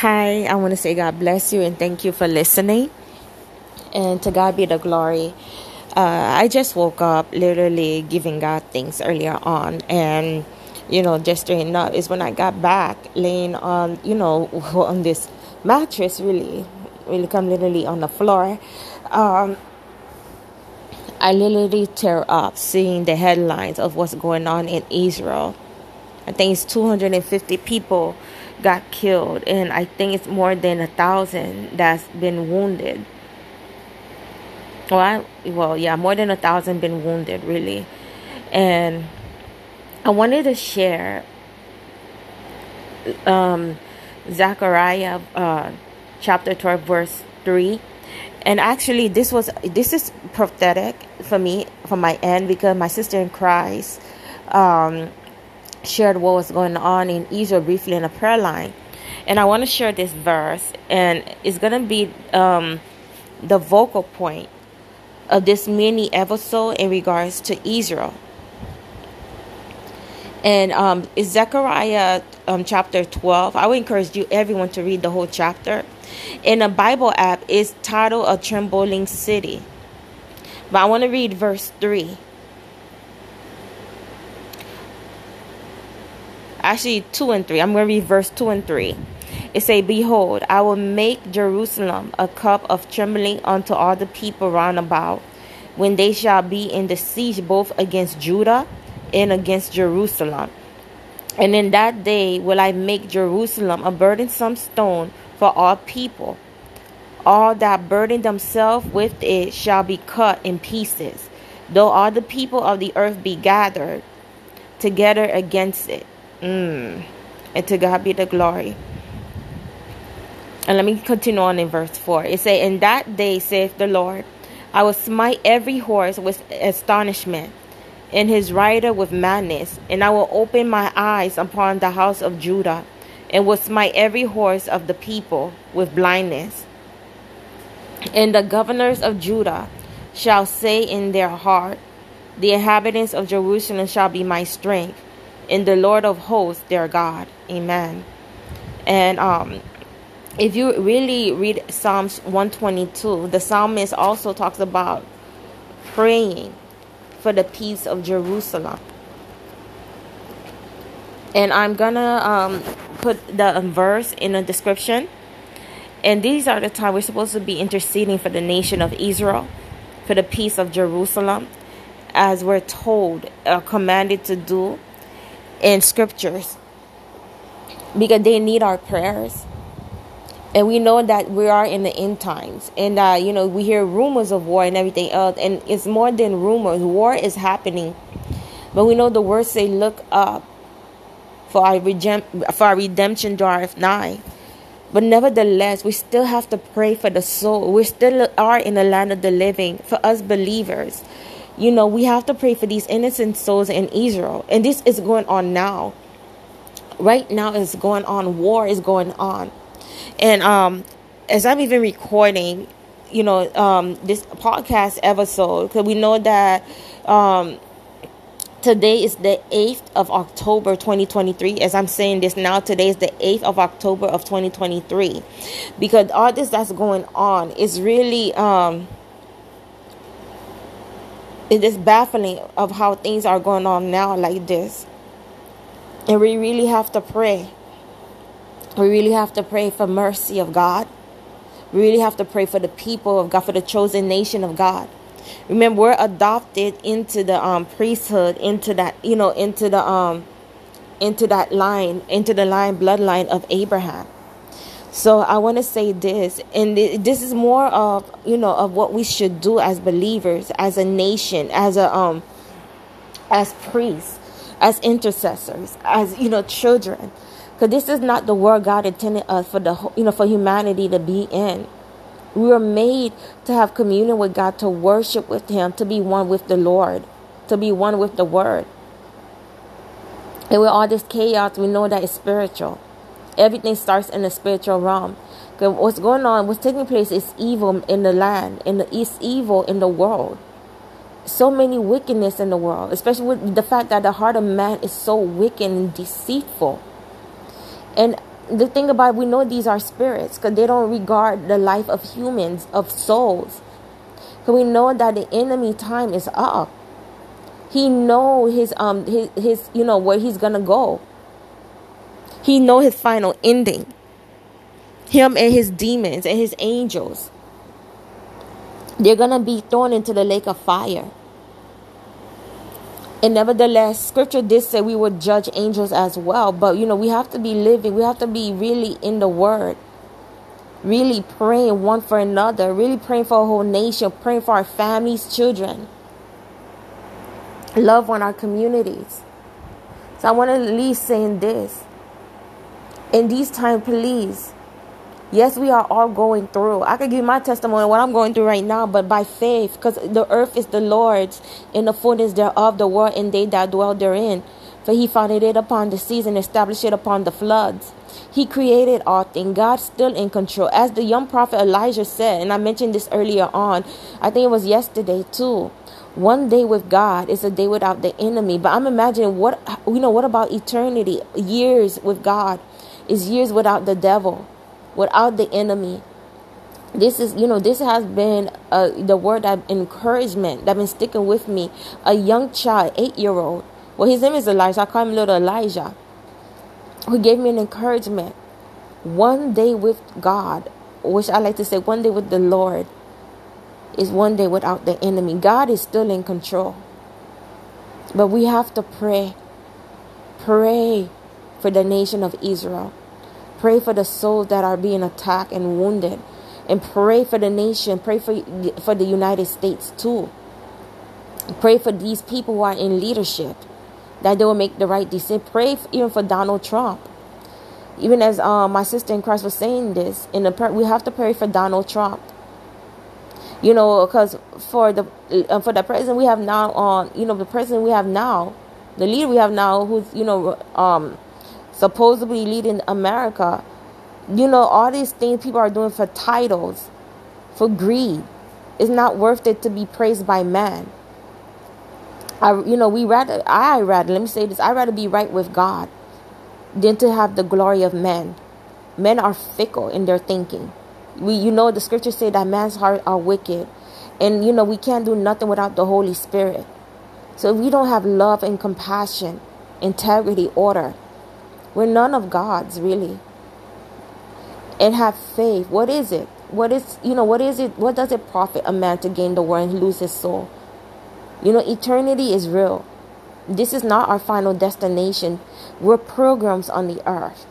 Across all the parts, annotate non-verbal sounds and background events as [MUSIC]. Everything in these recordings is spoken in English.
Hi, I want to say God bless you and thank you for listening. And to God be the glory. Uh, I just woke up literally giving God thanks earlier on. And, you know, just straighten up is when I got back laying on, you know, [LAUGHS] on this mattress, really, really come literally on the floor. Um, I literally tear up seeing the headlines of what's going on in Israel. I think it's 250 people got killed, and I think it's more than a thousand that's been wounded. Well, I, well, yeah, more than a thousand been wounded, really, and I wanted to share um, Zechariah uh, chapter 12, verse 3. And actually, this was this is prophetic for me from my end because my sister in Christ um, shared what was going on in Israel briefly in a prayer line. And I want to share this verse, and it's going to be um, the vocal point of this mini episode in regards to Israel. And um, it's Zechariah um, chapter 12. I would encourage you, everyone, to read the whole chapter. In a Bible app, it's titled A Trembling City. But I want to read verse 3. Actually 2 and 3. I'm going to read verse 2 and 3. It say, Behold, I will make Jerusalem a cup of trembling unto all the people round about, when they shall be in the siege both against Judah and against Jerusalem. And in that day will I make Jerusalem a burdensome stone for all people. All that burden themselves with it shall be cut in pieces, though all the people of the earth be gathered together against it. Mm. And to God be the glory. And let me continue on in verse 4. It says, In that day, saith the Lord, I will smite every horse with astonishment, and his rider with madness, and I will open my eyes upon the house of Judah, and will smite every horse of the people with blindness. And the governors of Judah shall say in their heart, The inhabitants of Jerusalem shall be my strength in the Lord of hosts, their God. Amen. And um, if you really read Psalms 122, the psalmist also talks about praying for the peace of Jerusalem. And I'm gonna um, put the verse in the description. And these are the time we're supposed to be interceding for the nation of Israel, for the peace of Jerusalem, as we're told, uh, commanded to do in scriptures because they need our prayers. And we know that we are in the end times. And, uh, you know, we hear rumors of war and everything else. And it's more than rumors. War is happening. But we know the words say, look up, for our, regen- for our redemption draweth nigh. But nevertheless, we still have to pray for the soul. We still are in the land of the living for us believers. You know, we have to pray for these innocent souls in Israel. And this is going on now. Right now is going on. War is going on. And um as I'm even recording, you know, um this podcast episode, because we know that um today is the 8th of October 2023. As I'm saying this now, today is the 8th of October of 2023. Because all this that's going on is really um it is baffling of how things are going on now like this. And we really have to pray. We really have to pray for mercy of God. We really have to pray for the people of God, for the chosen nation of God. Remember, we're adopted into the um, priesthood, into that, you know, into the um, into that line, into the line bloodline of Abraham. So I want to say this, and this is more of you know of what we should do as believers, as a nation, as a um, as priests, as intercessors, as you know children, because this is not the world God intended us for the you know for humanity to be in. We were made to have communion with God, to worship with Him, to be one with the Lord, to be one with the Word. And with all this chaos, we know that it's spiritual everything starts in the spiritual realm. What's going on, what's taking place is evil in the land, and it's evil in the world. So many wickedness in the world, especially with the fact that the heart of man is so wicked and deceitful. And the thing about it, we know these are spirits because they don't regard the life of humans, of souls. Because we know that the enemy time is up. He know his um his, his you know where he's gonna go. He know his final ending. Him and his demons and his angels. They're gonna be thrown into the lake of fire. And nevertheless, scripture did say we would judge angels as well. But you know, we have to be living, we have to be really in the word. Really praying one for another, really praying for a whole nation, praying for our families, children, love on our communities. So I want to leave saying this. In these times, please Yes, we are all going through. I could give my testimony what I'm going through right now, but by faith, because the earth is the Lord's, and the fullness thereof, the world and they that dwell therein. For he founded it upon the seas and established it upon the floods. He created all things. God's still in control. As the young prophet Elijah said, and I mentioned this earlier on, I think it was yesterday too. One day with God is a day without the enemy. But I'm imagining what you know, what about eternity? Years with God is years without the devil without the enemy. This is, you know, this has been uh, the word of encouragement that been sticking with me. A young child, eight year old. Well, his name is Elijah. I call him little Elijah. Who gave me an encouragement. One day with God, which I like to say, one day with the Lord, is one day without the enemy. God is still in control. But we have to pray. Pray for the nation of Israel. Pray for the souls that are being attacked and wounded. And pray for the nation. Pray for, for the United States too. Pray for these people who are in leadership that they will make the right decision. Pray even for Donald Trump. Even as uh, my sister in Christ was saying this, in the we have to pray for Donald Trump. You know, because for the uh, for the president we have now on, you know, the president we have now, the leader we have now, who's you know, um, supposedly leading America. You know, all these things people are doing for titles, for greed. It's not worth it to be praised by man. I, you know, we rather, I rather, let me say this, I rather be right with God than to have the glory of men. Men are fickle in their thinking. We, you know, the scriptures say that man's heart are wicked. And, you know, we can't do nothing without the Holy Spirit. So if we don't have love and compassion, integrity, order, we're none of God's, really. And have faith. What is it? What is, you know, what is it? What does it profit a man to gain the world and lose his soul? You know, eternity is real. This is not our final destination. We're programs on the earth.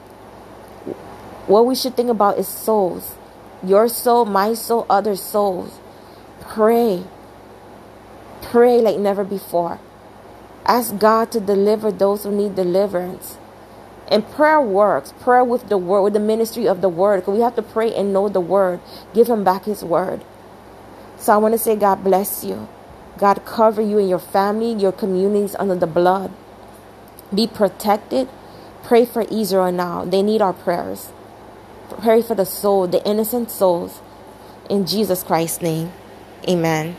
What we should think about is souls. Your soul, my soul, other souls. Pray. Pray like never before. Ask God to deliver those who need deliverance. And prayer works. Prayer with the word, with the ministry of the word. We have to pray and know the word. Give him back his word. So I want to say, God bless you. God cover you and your family, your communities under the blood. Be protected. Pray for Israel now. They need our prayers. Pray for the soul, the innocent souls. In Jesus Christ's name. Amen.